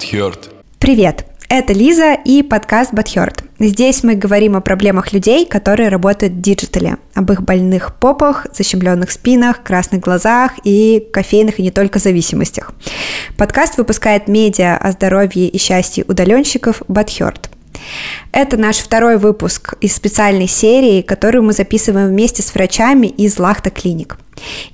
Бадхёрд. Привет! Это Лиза и подкаст Бадхёрд. Здесь мы говорим о проблемах людей, которые работают в digital е, об их больных попах, защемленных спинах, красных глазах и кофейных и не только зависимостях. Подкаст выпускает медиа о здоровье и счастье удаленщиков Бадхёрд. Это наш второй выпуск из специальной серии, которую мы записываем вместе с врачами из Лахта Клиник.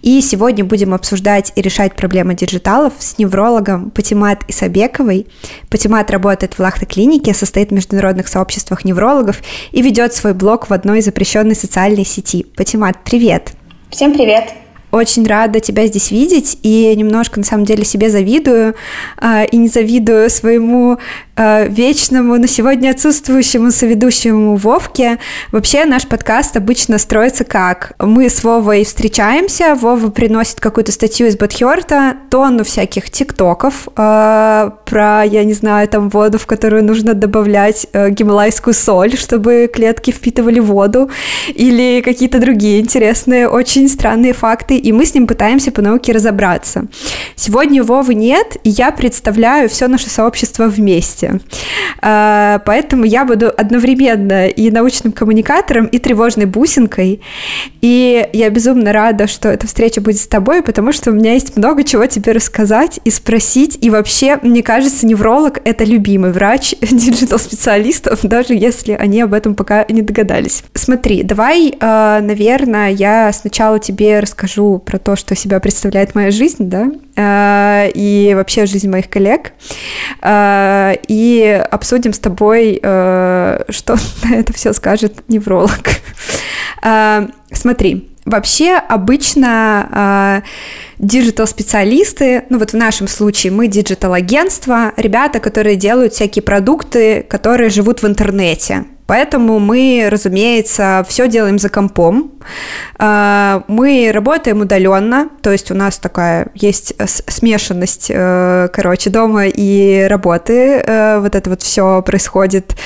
И сегодня будем обсуждать и решать проблемы digital ов с неврологом Патимат Исабековой. Патимат работает в Лахта клинике, состоит в международных сообществах неврологов и ведет свой блог в одной запрещенной социальной сети. Патимат, привет! Всем привет! Очень рада тебя здесь видеть и немножко, на самом деле, себе завидую э, и не завидую своему э, вечному, но сегодня отсутствующему соведущему Вовке. Вообще наш подкаст обычно строится как? Мы с Вовой встречаемся, Вова приносит какую-то статью из Бадхерта, тонну всяких тиктоков э, про, я не знаю, там воду, в которую нужно добавлять э, гималайскую соль, чтобы клетки впитывали воду, или какие-то другие интересные, очень странные факты, и мы с ним пытаемся по науке разобраться. Сегодня Вовы нет, и я представляю все наше сообщество вместе вместе. А, поэтому я буду одновременно и научным коммуникатором, и тревожной бусинкой. И я безумно рада, что эта встреча будет с тобой, потому что у меня есть много чего тебе рассказать и спросить. И вообще, мне кажется, невролог — это любимый врач digital -специалистов, даже если они об этом пока не догадались. Смотри, давай, а, наверное, я сначала тебе расскажу про то, что себя представляет моя жизнь, да, а, и вообще жизнь моих коллег. И обсудим с тобой, э, что на это все скажет невролог. Э, смотри, вообще обычно э, digital -специалисты, ну вот в нашем случае мы digital -агентство, ребята, которые делают всякие продукты, которые живут в интернете. Поэтому мы, разумеется, все делаем за компом. А, мы работаем удаленно, то есть у нас такая есть смешанность, э, короче, дома и работы. Э, вот это вот все происходит.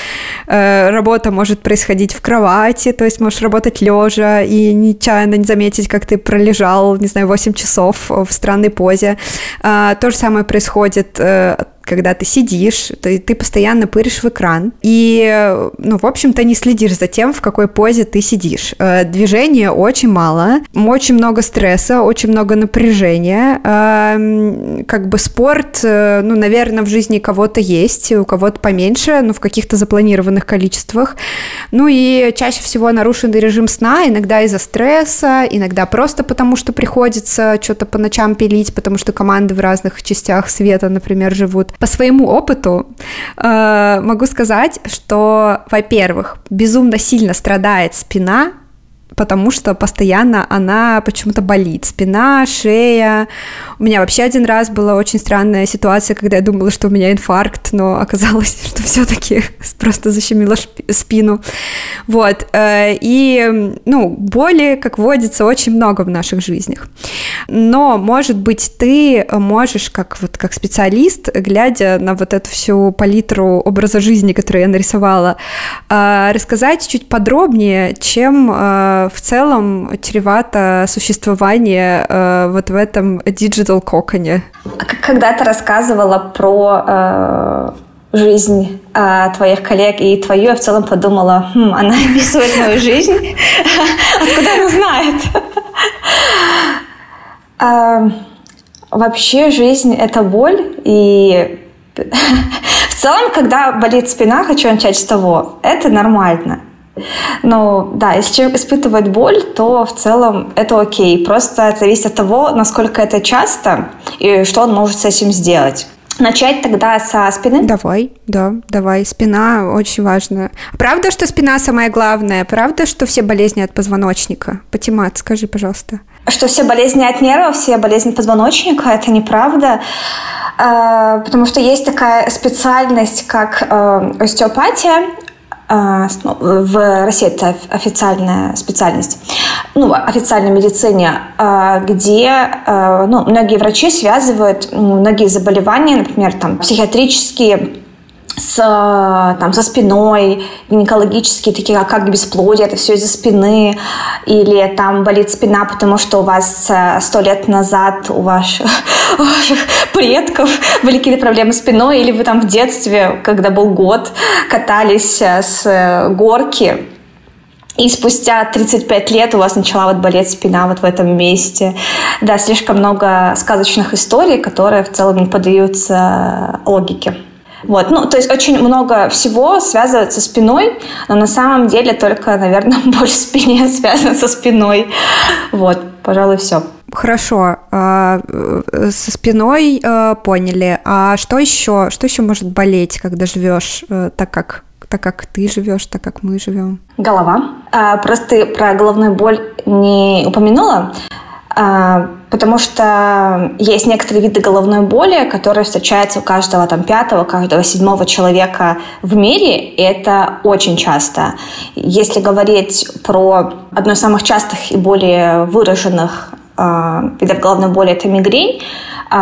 Э, работа может происходить в кровати, то есть можешь работать лежа и нечаянно не заметить, как ты пролежал, не знаю, 8 часов в странной позе. А, то же самое происходит когда ты сидишь, ты, ты постоянно пыришь в экран, и, ну, в общем-то, не следишь за тем, в какой позе ты сидишь. Э, движения очень мало, очень много стресса, очень много напряжения. Э, как бы спорт, э, ну, наверное, в жизни кого-то есть, у кого-то поменьше, но в каких-то запланированных количествах. Ну и чаще всего нарушенный режим сна, иногда из-за стресса, иногда просто потому, что приходится что-то по ночам пилить, потому что команды в разных частях света, например, живут. По своему опыту э, могу сказать, что, во-первых, безумно сильно страдает спина потому что постоянно она почему-то болит. Спина, шея. У меня вообще один раз была очень странная ситуация, когда я думала, что у меня инфаркт, но оказалось, что все-таки просто защемило спину. Вот. Э, и, ну, боли, как водится, очень много в наших жизнях. Но, может быть, ты можешь, как, вот, как специалист, глядя на вот эту всю палитру образа жизни, которую я нарисовала, э, рассказать чуть подробнее, чем э, в целом чревато существование э, вот в этом digital коконе. А когда ты рассказывала про э, жизнь э, твоих коллег и твою, я в целом подумала, хм, она описывает мою жизнь. Откуда она знает? Э, вообще жизнь — это боль, и в целом, когда болит спина, хочу начать с того, это нормально. Ну, да, если человек испытывает боль, то в целом это окей. Просто это зависит от того, насколько это часто и что он может с этим сделать. Начать тогда со спины? Давай, да, давай. Спина очень важная. Правда, что спина самая главная? Правда, что все болезни от позвоночника? Патимат, скажи, пожалуйста. Что все болезни от нервов, все болезни позвоночника, это неправда. А, потому что есть такая специальность, как э, остеопатия. А, ну, в России это официальная специальность, ну, в официальной медицине, а, где а, ну, многие врачи связывают многие заболевания, например, там, психиатрические с, там, со спиной, гинекологические, такие как, как бесплодие, это все из-за спины, или там болит спина, потому что у вас э, сто лет назад у ваших, у ваших предков были какие-то проблемы с спиной, или вы там в детстве, когда был год, катались э, с э, горки, и спустя 35 лет у вас начала вот болеть спина вот в этом месте. Да, слишком много сказочных историй, которые в целом не поддаются логике. Вот, ну, то есть очень много всего связывается со спиной, но на самом деле только, наверное, боль в спине связана со спиной. Вот, пожалуй, все. Хорошо, а, э, со спиной э, поняли. А что еще? Что еще может болеть, когда живешь э, так, как так как ты живешь, так как мы живем? Голова. А, просто про головную боль не упомянула. А, потому что есть некоторые виды головной боли, которые встречаются у каждого там пятого, каждого седьмого человека в мире, и это очень часто. Если говорить про одно из самых частых и более выраженных э, видов головной боли, это мигрень, а,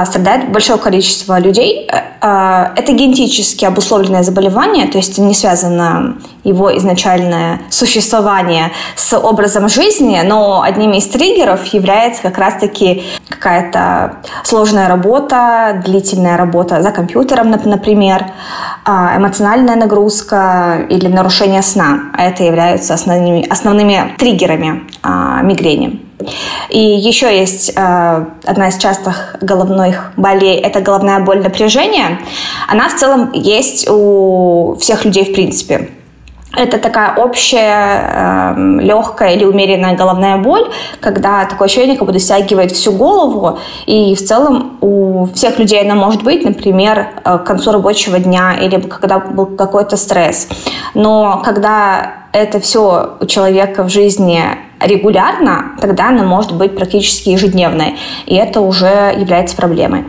страдает большое количество людей. Э, а, это генетически обусловленное заболевание, то есть не связано его изначальное существование с образом жизни, но одним из триггеров является как раз-таки какая-то сложная работа, длительная работа за компьютером, например, а, эмоциональная нагрузка или нарушение сна. Это являются основными, основными триггерами мигрени. И еще есть э, одна из частых головных болей – это головная боль напряжения. Она в целом есть у всех людей в принципе. Это такая общая э, легкая или умеренная головная боль, когда такое ощущение как будто стягивает всю голову, и в целом у всех людей она может быть, например, э, к концу рабочего дня или когда был какой-то стресс. Но когда это все у человека в жизни регулярно, тогда она может быть практически ежедневной, и это уже является проблемой.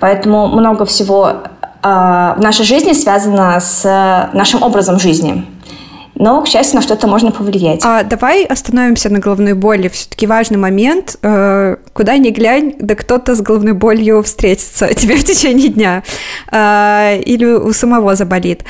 Поэтому много всего э, в нашей жизни связано с нашим образом жизни. Но, к счастью, на что-то можно повлиять. А давай остановимся на головной боли. Все-таки важный момент. Э, куда ни глянь, да кто-то с головной болью встретится тебе в течение дня. Э, или у самого заболит.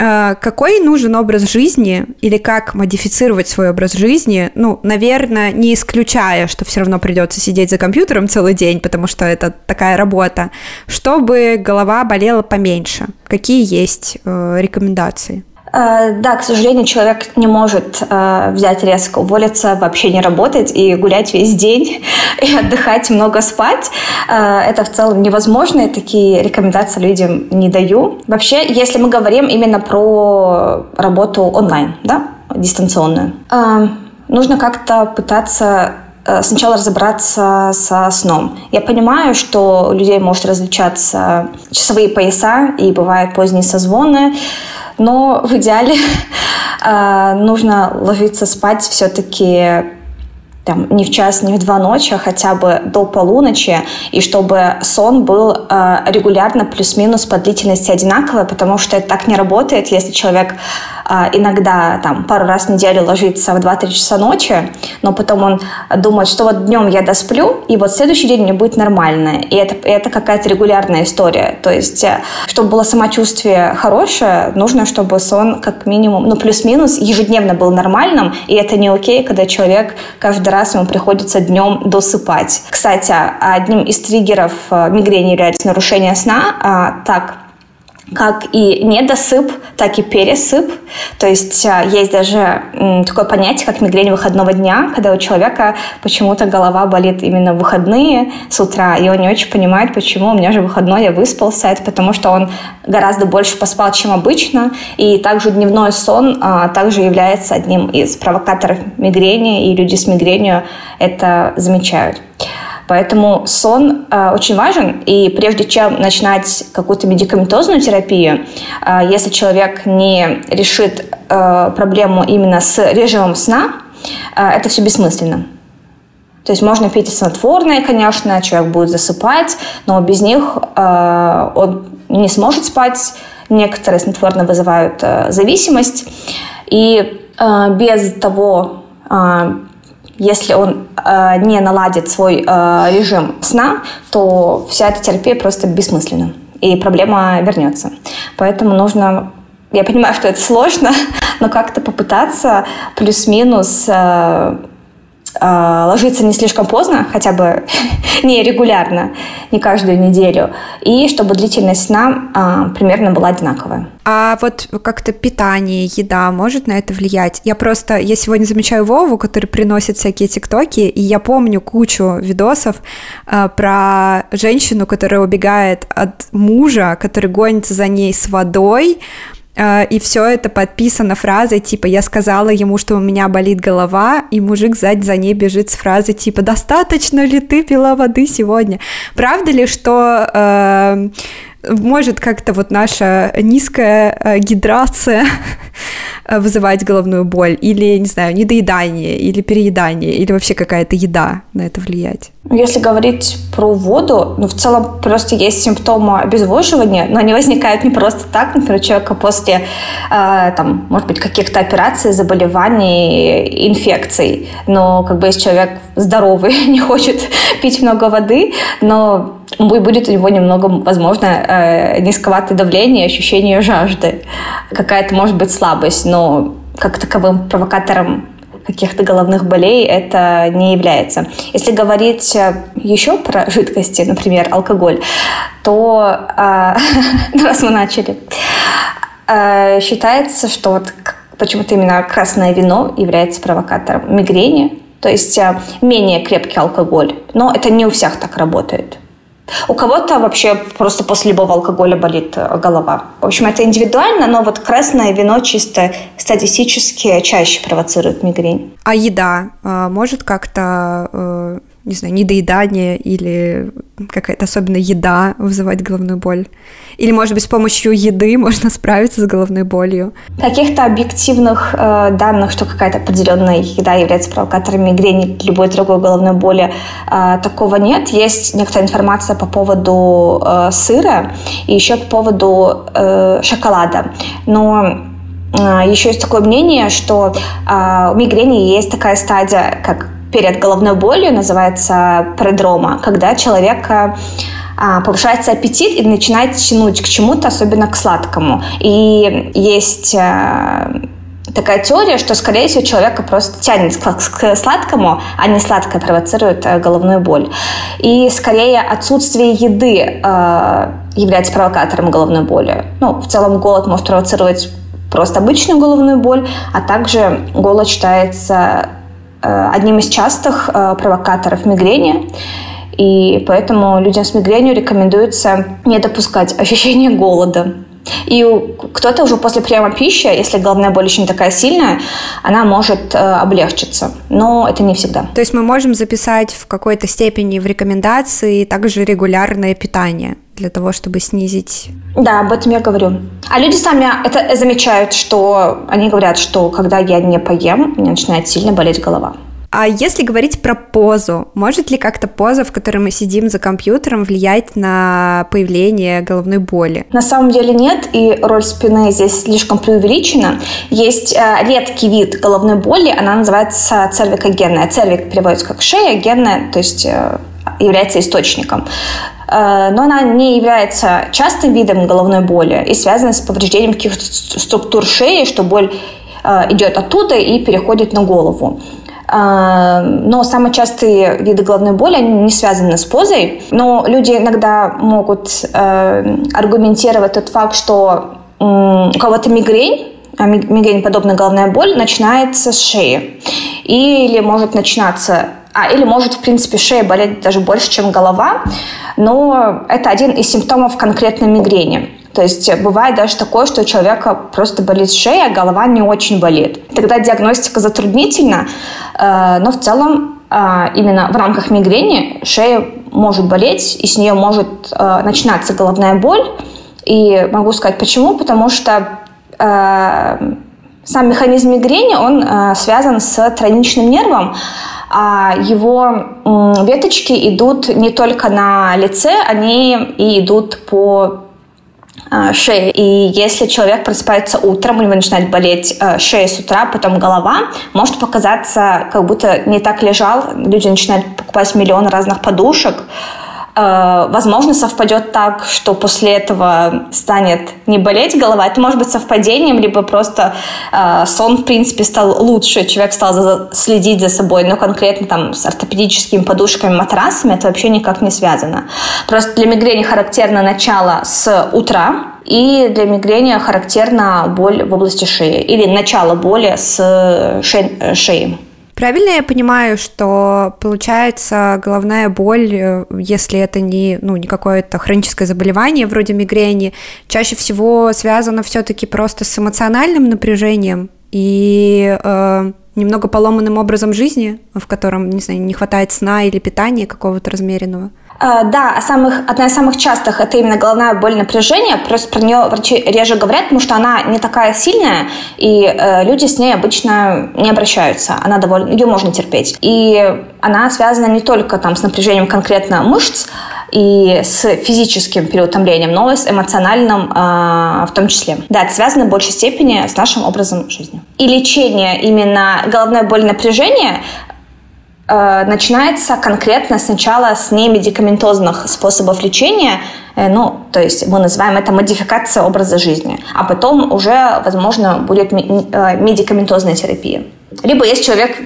Э, какой нужен образ жизни или как модифицировать свой образ жизни? Ну, наверное, не исключая, что все равно придется сидеть за компьютером целый день, потому что это такая работа, чтобы голова болела поменьше. Какие есть рекомендации? Э, да, к сожалению, человек не может э, взять резко, уволиться, вообще не работать и гулять весь день и отдыхать, много спать. Э, это в целом невозможно, и такие рекомендации людям не даю. Вообще, если мы говорим именно про работу онлайн, да, дистанционную, нужно как-то пытаться сначала разобраться со сном. Я понимаю, что у людей может различаться часовые пояса и бывают поздние созвоны, но в идеале э, нужно ложиться спать все-таки там, не в час, не в два ночи, а хотя бы до полуночи, и чтобы сон был э, регулярно плюс-минус по длительности одинаковый, потому что это так не работает, если человек иногда там пару раз в неделю ложится в 2-3 часа ночи, но потом он думает, что вот днем я досплю, и вот следующий день мне будет нормально. И это, это какая-то регулярная история. То есть, э, чтобы было самочувствие хорошее, нужно, чтобы сон как минимум, ну плюс-минус, ежедневно был нормальным, и это не окей, когда человек каждый раз раз ему приходится днем досыпать. Кстати, одним из триггеров э, мигрени является нарушение сна. А, так, как и недосып, так и пересып. То есть а, есть даже такое понятие, как мигрень выходного дня, когда у человека почему-то голова болит именно в выходные с утра, и он не очень понимает, почему у меня же выходной, я выспался. Это потому, что он гораздо больше поспал, чем обычно. И также дневной сон а, также является одним из провокаторов мигрени, и люди с мигренью это замечают. Поэтому сон э, очень важен, и прежде чем начинать какую-то медикаментозную терапию, э, если человек не решит э, проблему именно с режимом сна, э, это все бессмысленно. То есть можно пить снотворные, конечно, человек будет засыпать, но без них э, он не сможет спать. Некоторые снотворные вызывают э, зависимость. И э, без того, э, если он э, не наладит свой э, режим сна, то вся эта терапия просто бессмысленна. и проблема вернется. Поэтому нужно я понимаю, что это сложно, но как-то попытаться плюс-минус э, ложиться не слишком поздно, хотя бы не регулярно, не каждую неделю, и чтобы длительность сна э, примерно была одинаковая. А вот как-то питание, еда может на это влиять? Я просто, я сегодня замечаю Вову, который приносит всякие тиктоки, и я помню кучу видосов э, про женщину, которая убегает от мужа, который гонится за ней с водой, а, и все это подписано фразой типа «я сказала ему, что у меня болит голова», и мужик сзади за ней бежит с фразой типа «достаточно ли ты пила воды сегодня?» Правда ли, что э, может как-то вот наша низкая э, гидрация вызывать головную боль, или, не знаю, недоедание, или переедание, или вообще какая-то еда на это влиять? Если говорить про воду, ну, в целом просто есть симптомы обезвоживания, но они возникают не просто так. Например, человека после, э, там, может быть, каких-то операций, заболеваний, инфекций. Но как бы если человек здоровый, не хочет пить много воды, но будет у него немного, возможно, э, низковатое давление, ощущение жажды. Какая-то, может быть, слабость, но как таковым провокатором каких-то головных болей это не является. Если говорить э, еще про жидкости, например, алкоголь, то, э, раз мы начали, считается, что вот почему-то именно красное вино является провокатором мигрени, то есть менее крепкий алкоголь. Но это не у всех так работает. У кого-то вообще просто после любого алкоголя болит э, голова. В общем, это индивидуально, но вот красное вино чисто статистически чаще провоцирует мигрень. А еда э, может как-то э, не знаю, недоедание или какая-то особенная еда вызывать головную боль? Или, может быть, с помощью еды можно справиться с головной болью? Каких-то объективных э, данных, что какая-то определенная еда является провокатором мигрени или любой другой головной боли, э, такого нет. Есть некоторая информация по поводу э, сыра и еще по поводу э, шоколада. Но э, еще есть такое мнение, что э, у мигрени есть такая стадия, как перед головной болью, называется предрома, когда человека а, повышается аппетит и начинает тянуть к чему-то, особенно к сладкому. И есть а, такая теория, что, скорее всего, человека просто тянет к сладкому, а не сладкое провоцирует э, головную боль. И, скорее, отсутствие еды э, является провокатором головной боли. Ну, в целом, голод может провоцировать просто обычную головную боль, а также голод считается Э, одним из частых э, провокаторов мигрени. И поэтому людям с мигренью рекомендуется не допускать ощущения голода. И кто-то уже после приема пищи, если головная боль еще не такая сильная, она может э, облегчиться. Но это не всегда. То есть мы можем записать в какой-то степени в рекомендации также регулярное питание для того, чтобы снизить... Да, об этом я говорю. А люди сами это замечают, что они говорят, что когда я не поем, у меня начинает сильно болеть голова. А если говорить про позу, может ли как-то поза, в которой мы сидим за компьютером, влиять на появление головной боли? На самом деле нет, и роль спины здесь слишком преувеличена. Есть э, редкий вид головной боли, она называется цервикогенная. Цервик переводится как шея, генная, то есть э, является источником. Э, но она не является частым видом головной боли и связана с повреждением каких-то структур шеи, что боль идет оттуда и переходит на голову. Э, но самые частые виды головной боли, они не связаны с позой. Но люди иногда могут аргументировать тот факт, что у кого-то мигрень, а мигрень подобная головная боль начинается с шеи. Или может начинаться а, или может, в принципе, шея болеть даже больше, чем голова, но это один из симптомов конкретной мигрени. То есть бывает даже такое, что у человека просто болит шея, а голова не очень болит. Тогда диагностика затруднительна, э, но в целом э, именно в рамках мигрени шея может болеть, и с нее может э, начинаться головная боль. И могу сказать почему, потому что сам механизм мигрени, он связан с тройничным нервом, а его веточки идут не только на лице, они и идут по а, шее. И если человек просыпается утром, у него начинает болеть а, шея с утра, потом голова, может показаться, как будто не так лежал. Люди начинают покупать миллион разных подушек, э, возможно, совпадет так, что после этого станет не болеть голова. Это может быть совпадением, либо просто э, сон, в принципе, стал лучше, человек стал за, следить за собой, но конкретно там с ортопедическими подушками, матрасами это вообще никак не связано. Просто для мигрени характерно начало с утра, и для мигрени характерна боль в области шеи или начало боли с шеи. Правильно я понимаю, что получается головная боль, э, если это не, ну, не какое-то хроническое заболевание вроде мигрени, чаще всего связано все-таки просто с эмоциональным напряжением и э, немного поломанным образом жизни, в котором, не знаю, не хватает сна или питания какого-то размеренного? А, да, самых, одна из самых частых это именно головная боль напряжения. Просто про нее врачи реже говорят, потому что она не такая сильная, и э, люди с ней обычно не обращаются. Она довольно, ее можно терпеть. И она связана не только там с напряжением конкретно мышц и с физическим переутомлением, но и с эмоциональным э, в том числе. Да, это связано в большей степени с нашим образом жизни. И лечение именно головной боли напряжения начинается конкретно сначала с немедикаментозных способов лечения, э, ну, то есть мы называем это модификация образа жизни, а потом уже, возможно, будет э, медикаментозная терапия. Либо если человек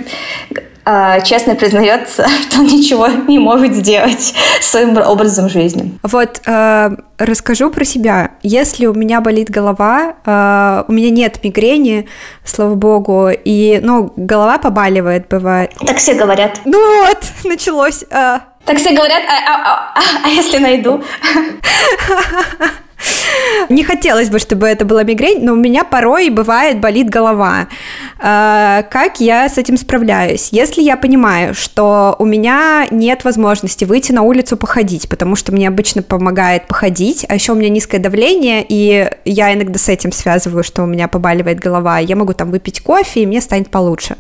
честно признается, что он ничего не может сделать своим образом жизни. Вот э, расскажу про себя. Если у меня болит голова, э, у меня нет мигрени, слава богу, и, ну, голова побаливает, бывает. Так все говорят. Ну вот, началось. Э... Так все говорят, а, а, а, а если найду? Не хотелось бы, чтобы это была мигрень, но у меня порой бывает болит голова. А, как я с этим справляюсь? Если я понимаю, что у меня нет возможности выйти на улицу походить, потому что мне обычно помогает походить, а еще у меня низкое давление, и я иногда с этим связываю, что у меня побаливает голова, я могу там выпить кофе, и мне станет получше.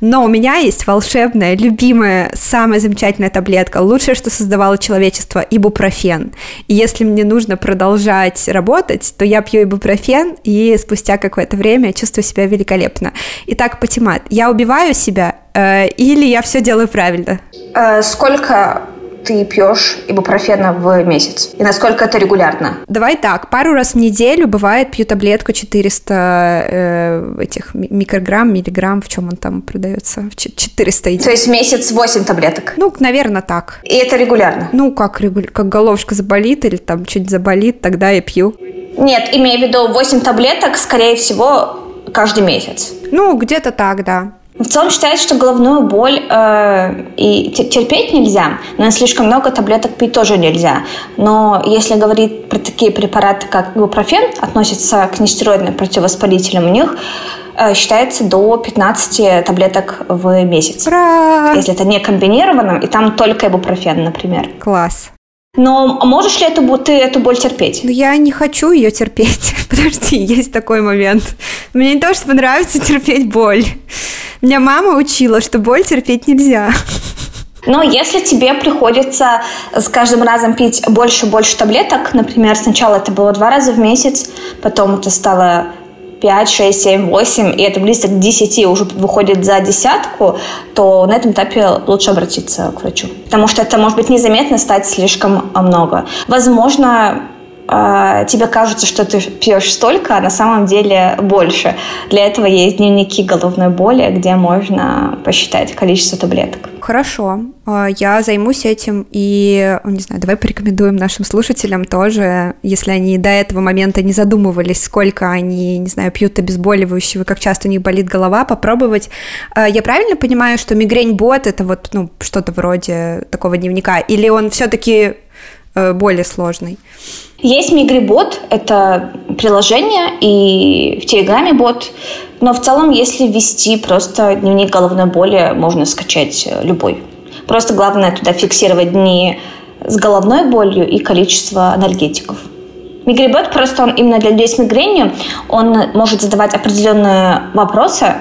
Но у меня есть волшебная, любимая, самая замечательная таблетка, лучшее, что создавало человечество, ибупрофен. И если мне нужно продолжать работать, то я пью ибупрофен, и спустя какое-то время чувствую себя великолепно. Итак, Патимат, я убиваю себя э, или я все делаю правильно? Э, сколько ты пьешь ибупрофена в месяц? И насколько это регулярно? Давай так, пару раз в неделю бывает пью таблетку 400 э, этих микрограмм, миллиграмм, в чем он там продается? 400. То есть в месяц 8 таблеток? Ну, наверное, так. И это регулярно? Ну, как, регуля... как головушка заболит или там что-нибудь заболит, тогда я пью. Нет, имея в виду 8 таблеток, скорее всего, каждый месяц. Ну, где-то так, да. В целом считается, что головную боль э, и терпеть нельзя, но слишком много таблеток пить тоже нельзя. Но если говорить про такие препараты, как ибупрофен, относятся к нестероидным противовоспалителям, у них э, считается до 15 таблеток в месяц. Ура! Если это не комбинированным, и там только ибупрофен, например. Класс. Но можешь ли эту, ты эту боль терпеть? Я не хочу ее терпеть. Подожди, есть такой момент. Мне не то, что нравится терпеть боль. Меня мама учила, что боль терпеть нельзя. Но если тебе приходится с каждым разом пить больше и больше таблеток, например, сначала это было два раза в месяц, потом это стало 5, 6, 7, 8, и это близко к 10 уже выходит за десятку, то на этом этапе лучше обратиться к врачу. Потому что это может быть незаметно стать слишком много. Возможно, а, тебе кажется, что ты пьешь столько, а на самом деле больше. Для этого есть дневники головной боли, где можно посчитать количество таблеток. Хорошо, а, я займусь этим и, не знаю, давай порекомендуем нашим слушателям тоже, если они до этого момента не задумывались, сколько они, не знаю, пьют обезболивающего, как часто у них болит голова, попробовать. А, я правильно понимаю, что мигрень-бот это вот, ну, что-то вроде такого дневника, или он все-таки э, более сложный? Есть Мигрибот, это приложение, и в Телеграме бот. Но в целом, если ввести просто дневник головной боли, можно скачать э, любой. Просто главное туда фиксировать дни с головной болью и количество анальгетиков. Мигрибот просто он именно для людей с мигренью, он может задавать определенные вопросы,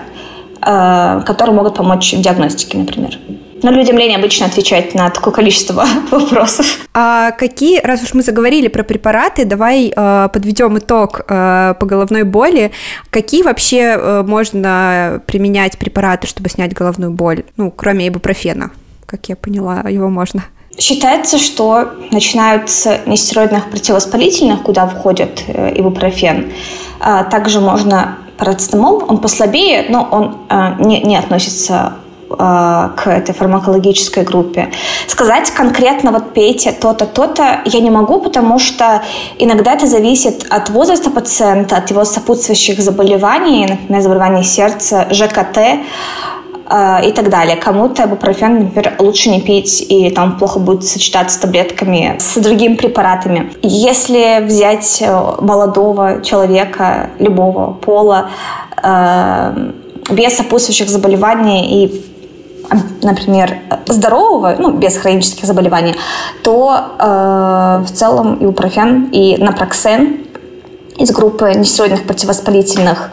э, которые могут помочь в диагностике, например. Но людям лень обычно отвечать на такое количество вопросов. А какие, раз уж мы заговорили про препараты, давай э, подведем итог э, по головной боли. Какие вообще э, можно применять препараты, чтобы снять головную боль? Ну, кроме ибупрофена, как я поняла, его можно. Считается, что начинают с нестероидных противовоспалительных, куда входит э, ибупрофен. А также можно парацетамол, он послабее, но он э, не, не относится к этой фармакологической группе. Сказать конкретно вот пейте то-то, то-то я не могу, потому что иногда это зависит от возраста пациента, от его сопутствующих заболеваний, например, заболеваний сердца, ЖКТ, Э, и так далее. Кому-то ибупрофен, например, лучше не пить, и там плохо будет сочетаться с таблетками, с другими препаратами. Если взять э, молодого человека любого пола, э, без сопутствующих заболеваний и например, здорового, ну, без хронических заболеваний, то э, в целом ибупрофен и напроксен из группы нестероидных противовоспалительных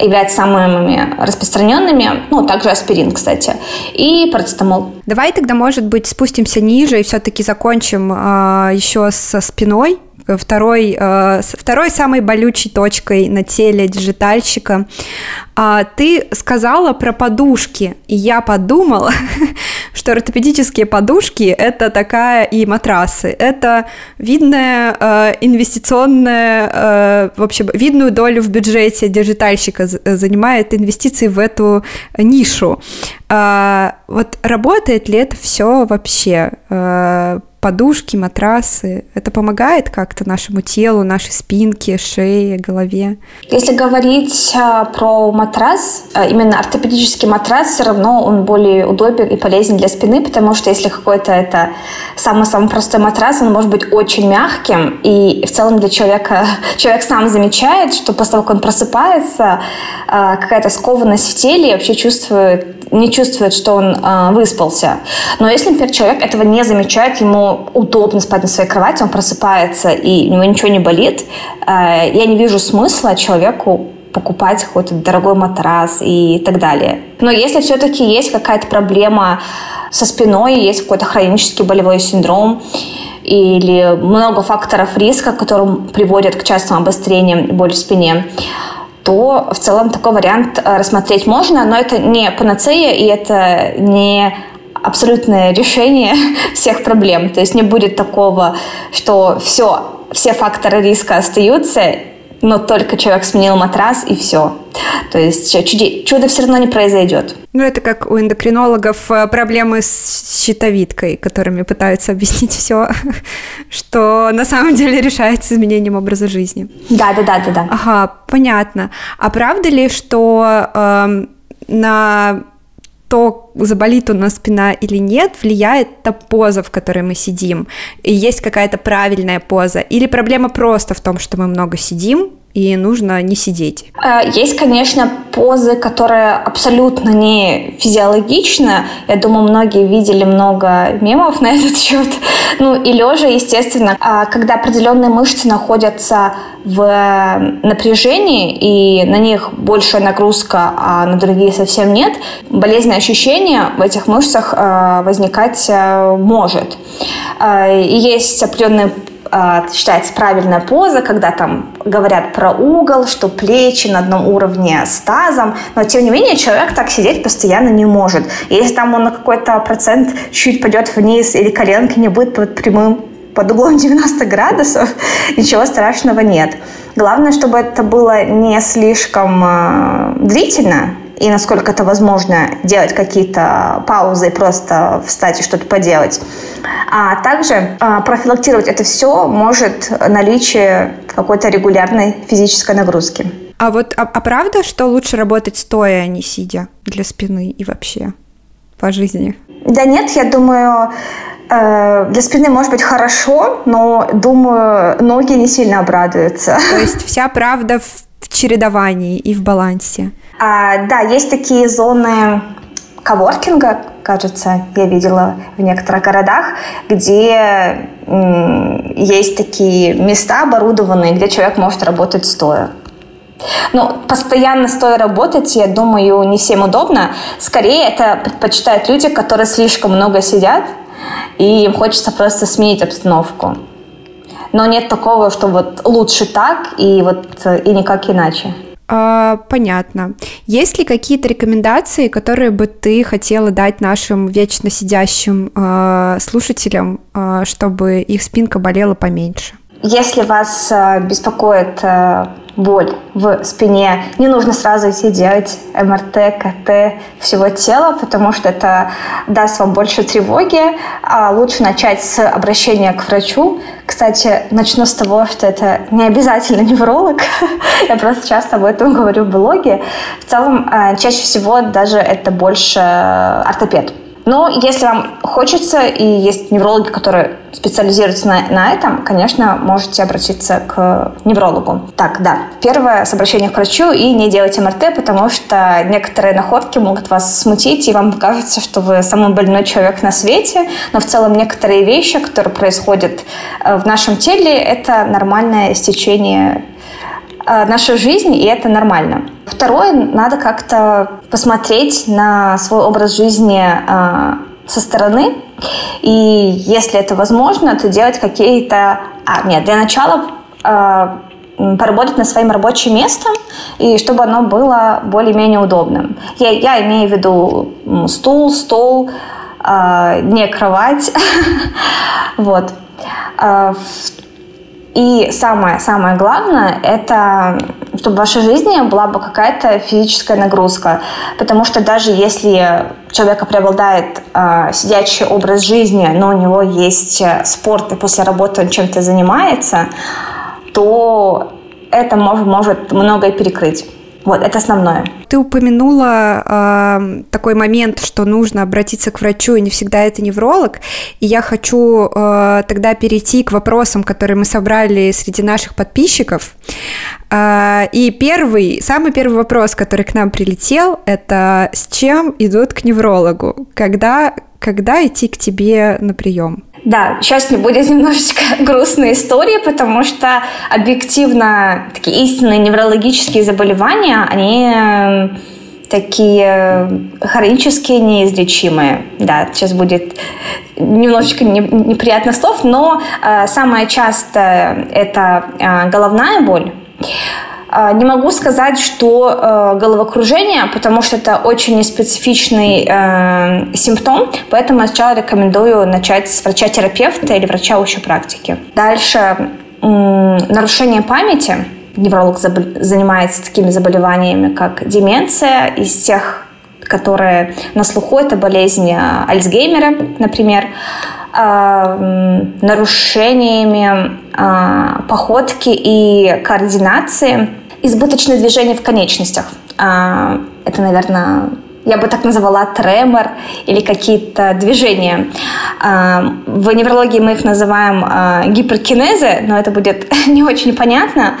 являются самыми распространенными, ну, также аспирин, кстати, и парацетамол. Давай тогда, может быть, спустимся ниже и все-таки закончим э, еще со спиной, второй, э, второй самой болючей точкой на теле диджитальщика. А, ты сказала про подушки, и я подумала, что ортопедические подушки – это такая и матрасы. Это видная э, инвестиционная, э, вообще видную долю в бюджете диджитальщика занимает инвестиции в эту нишу. А, вот работает ли это все вообще? Подушки, матрасы. Это помогает как-то нашему телу, нашей спинке, шее, голове? Если говорить а, про матрас, а, именно ортопедический матрас, все равно он более удобен и полезен для спины, потому что если какой-то это самый-самый простой матрас, он может быть очень мягким, и в целом для человека, человек сам замечает, что после того, как он просыпается, а, какая-то скованность в теле, вообще чувствует не чувствует, что он э, выспался. Но если, например, человек этого не замечает, ему удобно спать на своей кровати, он просыпается и у него ничего не болит, э, я не вижу смысла человеку покупать какой-то дорогой матрас и так далее. Но если все-таки есть какая-то проблема со спиной, есть какой-то хронический болевой синдром, или много факторов риска, которые приводят к частым обострениям боли в спине, то в целом такой вариант э, рассмотреть можно, но это не панацея и это не абсолютное решение всех проблем. То есть не будет такого, что все, все факторы риска остаются, но только человек сменил матрас и все. То есть чудо, чудо все равно не произойдет. Ну, это как у эндокринологов э, проблемы с щитовидкой, которыми пытаются объяснить все, что на самом деле решается изменением образа жизни. Да, да, да, да, да. Ага, понятно. А правда ли, что э, на то, заболит у нас спина или нет, влияет та поза, в которой мы сидим. И есть какая-то правильная поза. Или проблема просто в том, что мы много сидим, и нужно не сидеть? Э, есть, конечно, позы, которые абсолютно не физиологичны. Я думаю, многие видели много мемов на этот счет. Ну и лежа, естественно, а когда определенные мышцы находятся в напряжении, и на них большая нагрузка, а на другие совсем нет, болезненное ощущение в этих мышцах э, возникать э, может. И есть определенные считается правильная поза, когда там говорят про угол, что плечи на одном уровне с тазом, но тем не менее человек так сидеть постоянно не может. если там он на какой-то процент чуть пойдет вниз или коленки не будет под прямым под углом 90 градусов, ничего страшного нет. Главное, чтобы это было не слишком э, длительно, и насколько это возможно делать какие-то паузы просто встать и что-то поделать. А также а, профилактировать это все может наличие какой-то регулярной физической нагрузки. А вот а, а правда, что лучше работать стоя, а не сидя для спины и вообще по жизни? Да нет, я думаю, э, для спины может быть хорошо, но думаю, ноги не сильно обрадуются. То есть вся правда в чередовании и в балансе. А, да, есть такие зоны коворкинга, кажется, я видела в некоторых городах, где есть такие места оборудованные, где человек может работать стоя. Ну, постоянно стоя работать, я думаю, не всем удобно. Скорее, это предпочитают люди, которые слишком много сидят, и им хочется просто сменить обстановку. Но нет такого, что вот лучше так и вот и никак иначе. А, понятно. Есть ли какие-то рекомендации, которые бы ты хотела дать нашим вечно сидящим э, слушателям, э, чтобы их спинка болела поменьше? Если вас э, беспокоит э, боль в спине, не нужно сразу идти делать МРТ, КТ всего тела, потому что это даст вам больше тревоги. А лучше начать с обращения к врачу. Кстати, начну с того, что это не обязательно невролог. Я просто часто об этом говорю в блоге. В целом, э, чаще всего даже это больше ортопед. Но если вам хочется, и есть неврологи, которые специализируются на, на этом, конечно, можете обратиться к неврологу. Так, да. Первое с обращением к врачу и не делайте МРТ, потому что некоторые находки могут вас смутить, и вам кажется, что вы самый больной человек на свете, но в целом некоторые вещи, которые происходят э, в нашем теле, это нормальное стечение э, нашей жизни, и это нормально. Второе, надо как-то посмотреть на свой образ жизни э, со стороны. И если это возможно, то делать какие-то... А, нет, для начала э, поработать над своим рабочим местом, и чтобы оно было более-менее удобным. Я, я имею в виду стул, стол, э, не кровать. вот. И самое-самое главное, это чтобы в вашей жизни была бы какая-то физическая нагрузка. Потому что даже если у человека преобладает э, сидячий образ жизни, но у него есть э, спорт, и после работы он чем-то занимается, то это может, может многое перекрыть. Вот, это основное. Ты упомянула э, такой момент, что нужно обратиться к врачу, и не всегда это невролог. И я хочу э, тогда перейти к вопросам, которые мы собрали среди наших подписчиков. Э, и первый, самый первый вопрос, который к нам прилетел, это с чем идут к неврологу? Когда, когда идти к тебе на прием? Да, сейчас мне будет немножечко грустная история, потому что объективно такие истинные неврологические заболевания, они эм, такие хронические, неизлечимые. Да, сейчас будет немножечко неприятных слов, но э, самое частое это э, головная боль. А, не могу сказать, что э, головокружение, потому что это очень неспецифичный э, симптом, поэтому я сначала рекомендую начать с врача-терапевта или врача общей практики. Дальше нарушение памяти. Невролог занимается такими заболеваниями, как деменция, из тех, которые на слуху, это болезнь э, Альцгеймера, например. Э, нарушениями э, походки и координации, избыточное движение в конечностях. Э, это, наверное, я бы так назвала тремор или какие-то движения. В неврологии мы их называем гиперкинезы, но это будет не очень понятно.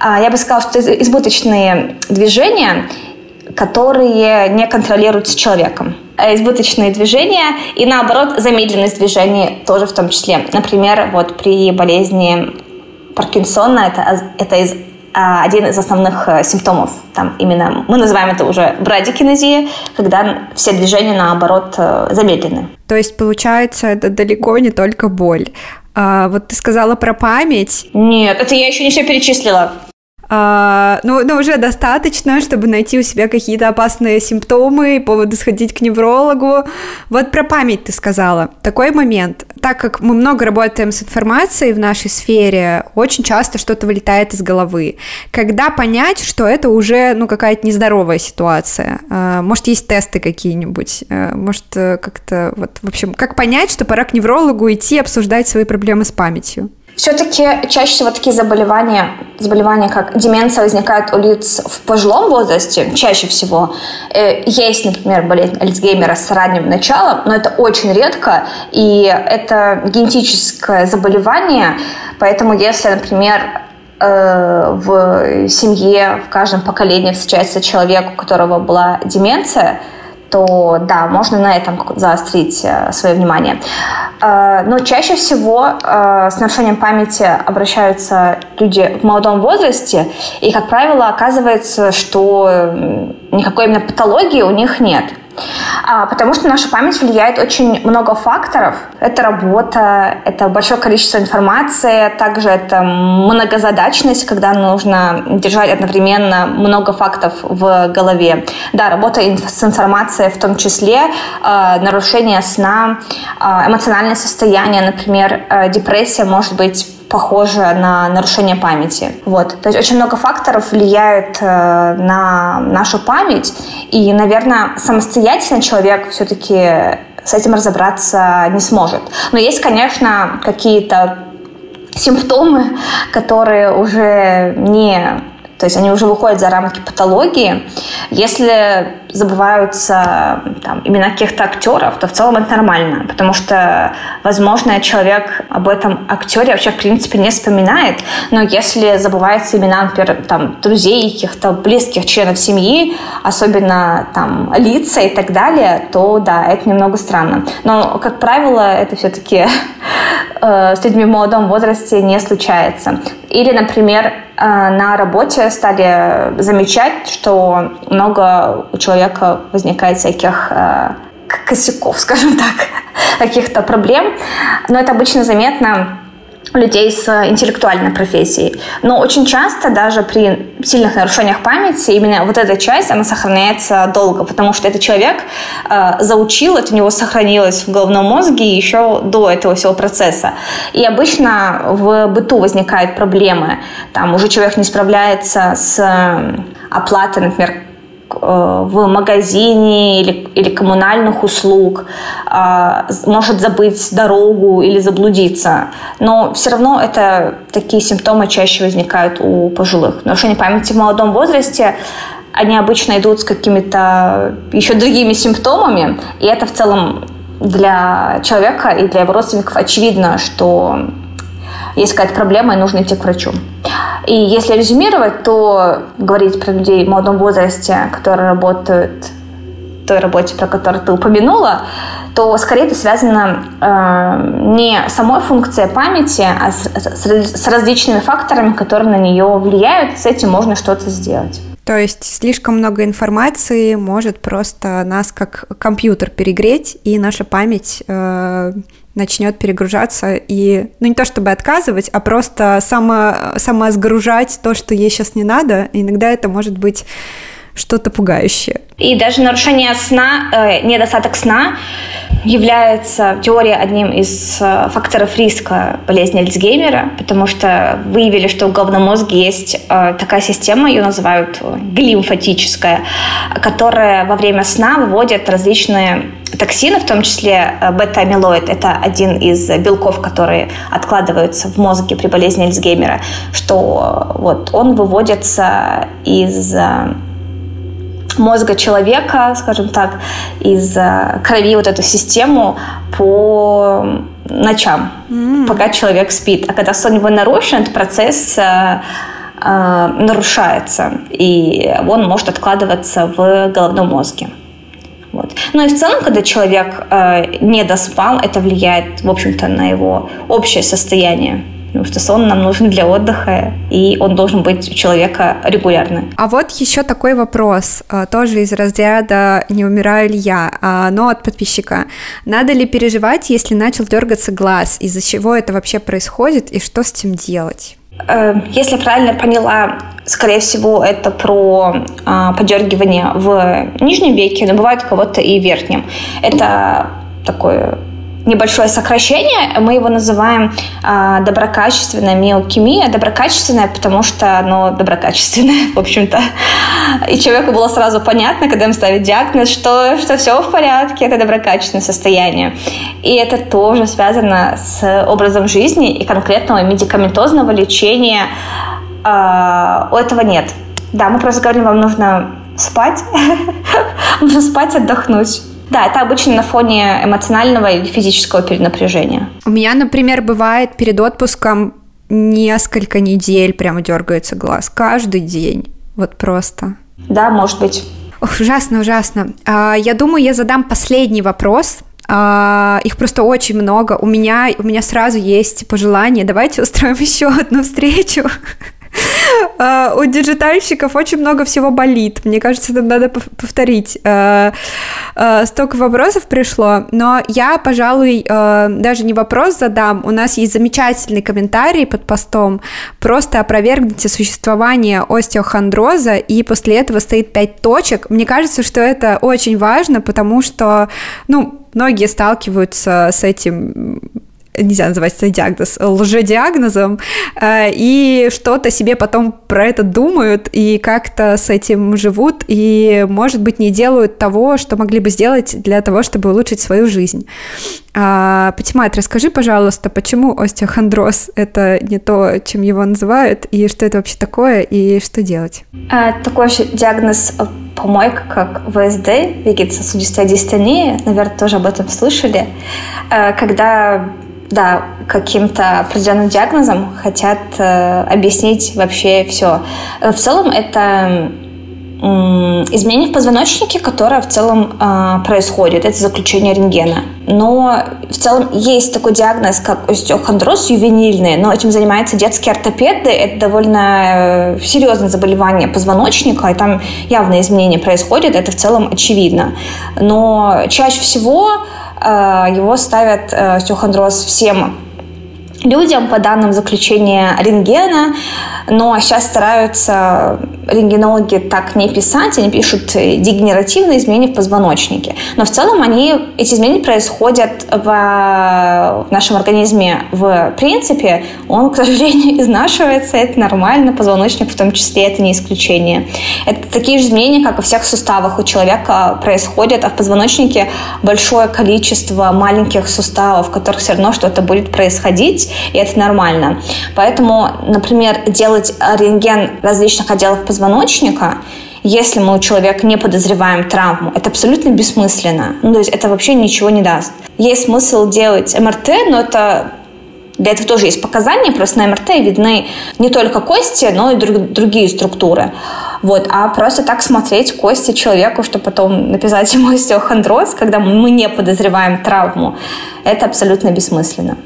Я бы сказала, что это избыточные движения, которые не контролируются человеком. Э, избыточные движения и, наоборот, замедленность движений тоже в том числе. Например, вот при болезни Паркинсона это, это из, а, один из основных э, симптомов. Там именно мы называем это уже брадикинезия, когда все движения, наоборот, э, замедлены. То есть, получается, это далеко не только боль. А, вот ты сказала про память. Нет, это я еще не все перечислила. А, ну, но уже достаточно, чтобы найти у себя какие-то опасные симптомы, поводы сходить к неврологу. Вот про память ты сказала. Такой момент. Так как мы много работаем с информацией в нашей сфере, очень часто что-то вылетает из головы. Когда понять, что это уже ну, какая-то нездоровая ситуация? А, может, есть тесты какие-нибудь? А, может, э, как-то вот, в общем, как понять, что пора к неврологу идти обсуждать свои проблемы с памятью? Все-таки чаще всего такие заболевания, заболевания как деменция возникают у лиц в пожилом возрасте, чаще всего. Э, есть, например, болезнь Альцгеймера с ранним началом, но это очень редко, и это генетическое заболевание, поэтому если, например, э, в семье в каждом поколении встречается человек, у которого была деменция, то да, можно на этом заострить э, свое внимание. Э, но чаще всего э, с нарушением памяти обращаются люди в молодом возрасте, и, как правило, оказывается, что никакой именно патологии у них нет. А, потому что наша память влияет очень много факторов. Это работа, это большое количество информации, также это многозадачность, когда нужно держать одновременно много фактов в голове. Да, работа с информацией в том числе, э, нарушение сна, эмоциональное состояние, например, депрессия может быть похоже на нарушение памяти. Вот. То есть очень много факторов влияют э, на нашу память, и, наверное, самостоятельно человек все-таки с этим разобраться не сможет. Но есть, конечно, какие-то симптомы, которые уже не то есть они уже выходят за рамки патологии. Если забываются там, имена каких-то актеров, то в целом это нормально, потому что, возможно, человек об этом актере вообще в принципе не вспоминает, но если забываются имена, например, там, друзей, каких-то близких членов семьи, особенно там лица и так далее, то да, это немного странно. Но, как правило, это все-таки э, с людьми в молодом возрасте не случается. Или, например, э, на работе стали замечать, что много у человека возникает всяких э, косяков, скажем так, каких-то проблем. Но это обычно заметно людей с интеллектуальной профессией. Но очень часто даже при сильных нарушениях памяти именно вот эта часть, она сохраняется долго, потому что этот человек э, заучил, это у него сохранилось в головном мозге еще до этого всего процесса. И обычно в быту возникают проблемы. Там уже человек не справляется с э, оплатой, например, в магазине или, или коммунальных услуг, а, может забыть дорогу или заблудиться. Но все равно это такие симптомы чаще возникают у пожилых. Нарушение памяти в молодом возрасте они обычно идут с какими-то еще другими симптомами, и это в целом для человека и для его родственников очевидно, что есть какая-то проблема, и нужно идти к врачу. И если резюмировать, то говорить про людей в молодом возрасте, которые работают в той работе, про которую ты упомянула, то скорее это связано э, не самой функцией памяти, а с, с, с различными факторами, которые на нее влияют. С этим можно что-то сделать. То есть слишком много информации может просто нас как компьютер перегреть, и наша память э, начнет перегружаться и, ну не то чтобы отказывать, а просто само, самосгружать то, что ей сейчас не надо. Иногда это может быть что-то пугающее. И даже нарушение сна, э, недостаток сна является в теории одним из э, факторов риска болезни Альцгеймера, потому что выявили, что в головном мозге есть э, такая система, ее называют э, глимфатическая, которая во время сна выводит различные токсины, в том числе бета-амилоид. Это один из белков, которые откладываются в мозге при болезни Альцгеймера, что вот он выводится из мозга человека, скажем так, из э, крови вот эту систему по ночам, mm. пока человек спит. А когда сон его нарушен, этот процесс э, э, нарушается, и он может откладываться в головном мозге. Вот. Ну и в целом, когда человек э, не доспал, это влияет, в общем-то, на его общее состояние потому что сон нам нужен для отдыха, и он должен быть у человека регулярно. А вот еще такой вопрос, а, тоже из разряда «не умираю ли я?», а, но от подписчика. Надо ли переживать, если начал дергаться глаз? Из-за чего это вообще происходит, и что с этим делать? Э, если правильно поняла, скорее всего, это про э, подергивание в нижнем веке, но бывает у кого-то и в верхнем. Это такое небольшое сокращение. Мы его называем э, доброкачественная миокемия. Доброкачественная, потому что оно доброкачественное, в общем-то. И человеку было сразу понятно, когда им ставят диагноз, что, что все в порядке, это доброкачественное состояние. И это тоже связано с образом жизни и конкретного медикаментозного лечения э, у этого нет. Да, мы просто говорим, вам нужно спать, нужно спать, отдохнуть. Да, это обычно на фоне эмоционального или физического перенапряжения. У меня, например, бывает перед отпуском несколько недель прямо дергается глаз. Каждый день. Вот просто. Да, может быть. Ужасно, ужасно. А, я думаю, я задам последний вопрос. А, их просто очень много. У меня, у меня сразу есть пожелание. Давайте устроим еще одну встречу у диджитальщиков очень много всего болит. Мне кажется, это надо повторить. Э, э, столько вопросов пришло, но я, пожалуй, даже не вопрос задам. У нас есть замечательный комментарий под постом. Просто опровергните существование остеохондроза, и после этого стоит пять точек. Мне кажется, что это очень важно, потому что, ну, многие сталкиваются с этим нельзя называть это диагноз, лжедиагнозом, э, и что-то себе потом про это думают, и как-то с этим живут, и, может быть, не делают того, что могли бы сделать для того, чтобы улучшить свою жизнь. А, Патимат, расскажи, пожалуйста, почему остеохондроз – это не то, чем его называют, и что это вообще такое, и что делать? А, такой же диагноз э, помойка, как ВСД, вегетососудистая дистония, наверное, тоже об этом слышали, э, когда да, каким-то определенным диагнозом хотят э, объяснить вообще все. В целом это э, изменение в позвоночнике, которое в целом э, происходит. Это заключение рентгена. Но в целом есть такой диагноз, как остеохондроз ювенильный, но этим занимаются детские ортопеды. Это довольно э, серьезное заболевание позвоночника, и там явные изменения происходят, это в целом очевидно. Но чаще всего Э, его ставят э, остеохондроз всем людям по данным заключения рентгена, но сейчас стараются рентгенологи так не писать, они пишут дегенеративные изменения в позвоночнике. Но в целом они, эти изменения происходят в, в нашем организме в принципе. Он, к сожалению, изнашивается, это нормально, позвоночник в том числе, это не исключение. Это такие же изменения, как и во всех суставах у человека происходят, а в позвоночнике большое количество маленьких суставов, в которых все равно что-то будет происходить, и это нормально. Поэтому, например, делать рентген различных отделов позвоночника если мы у человека не подозреваем травму, это абсолютно бессмысленно. Ну, то есть это вообще ничего не даст. Есть смысл делать МРТ, но это для этого тоже есть показания, просто на МРТ видны не только кости, но и друг, другие структуры. Вот, а просто так смотреть кости человеку, чтобы потом написать ему остеохондроз, когда мы не подозреваем травму, это абсолютно бессмысленно.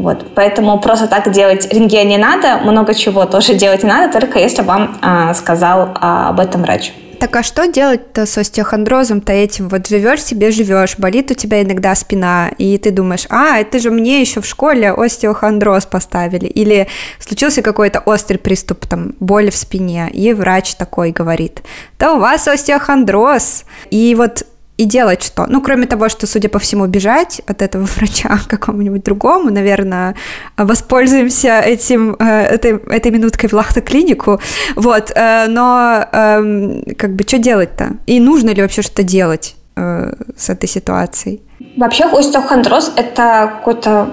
Вот. Поэтому просто так делать рентген не надо, много чего тоже делать не надо, только если вам а, сказал а, об этом врач. Так а что делать-то с остеохондрозом-то этим? Вот живешь себе, живешь, болит у тебя иногда спина, и ты думаешь, а, это же мне еще в школе остеохондроз поставили. Или случился какой-то острый приступ, там, боли в спине, и врач такой говорит, да у вас остеохондроз. И вот и делать что? Ну, кроме того, что, судя по всему, бежать от этого врача к какому-нибудь другому, наверное, воспользуемся этим, э, этой, этой минуткой в лахта-клинику, вот, э, но эм, как бы что делать-то? И нужно ли вообще что-то делать э, с этой ситуацией? Вообще остеохондроз – это какой-то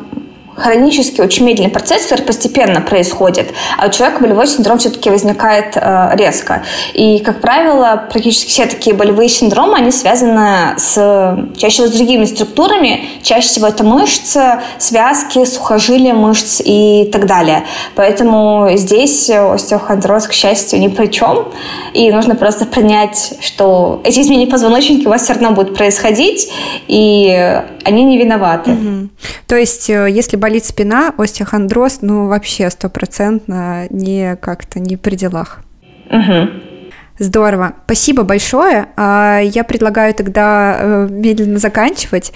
хронический, очень медленный процесс, который постепенно происходит, а у человека болевой синдром все-таки возникает э, резко. И, как правило, практически все такие болевые синдромы, они связаны с, чаще всего с другими структурами, чаще всего это мышцы, связки, сухожилия мышц и так далее. Поэтому здесь остеохондроз, к счастью, ни при чем, и нужно просто принять, что эти изменения позвоночника у вас все равно будут происходить, и они не виноваты. Угу. То есть, э, если болит спина, остеохондроз, ну, вообще стопроцентно не как-то не при делах. Угу. Здорово. Спасибо большое. А, я предлагаю тогда э, медленно заканчивать.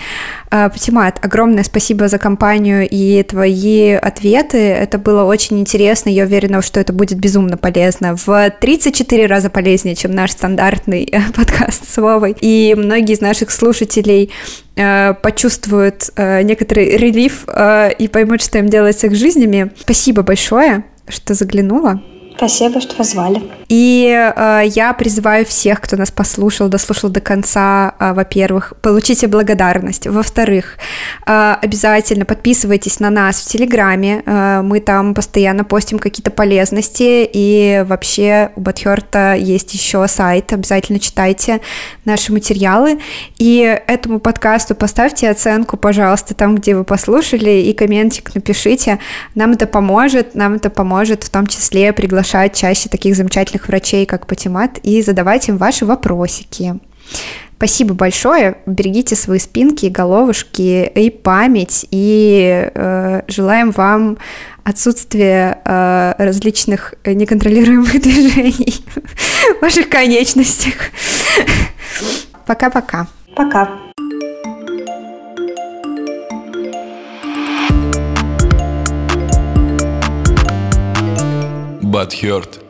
А, Патимат, огромное спасибо за компанию и твои ответы. Это было очень интересно. Я уверена, что это будет безумно полезно. В 34 раза полезнее, чем наш стандартный э, подкаст с Вовой. И многие из наших слушателей э, почувствуют некоторый релиф и поймут, что им делать с их жизнями. Спасибо большое, что заглянула. Спасибо, что позвали. И э, я призываю всех, кто нас послушал, дослушал до конца, э, во-первых, получите благодарность. Во-вторых, э, обязательно подписывайтесь на нас в Телеграме. Э, мы там постоянно постим какие-то полезности. И вообще у Батхерта есть еще сайт. Обязательно читайте наши материалы. И этому подкасту поставьте оценку, пожалуйста, там, где вы послушали, и комментик напишите. Нам это поможет. Нам это поможет в том числе приглашать чаще таких замечательных врачей, как Патимат, и задавать им ваши вопросики. Спасибо большое. Берегите свои спинки, головушки и память. И э, желаем вам отсутствия э, различных неконтролируемых движений в ваших конечностях. Пока-пока. Пока. Butthurt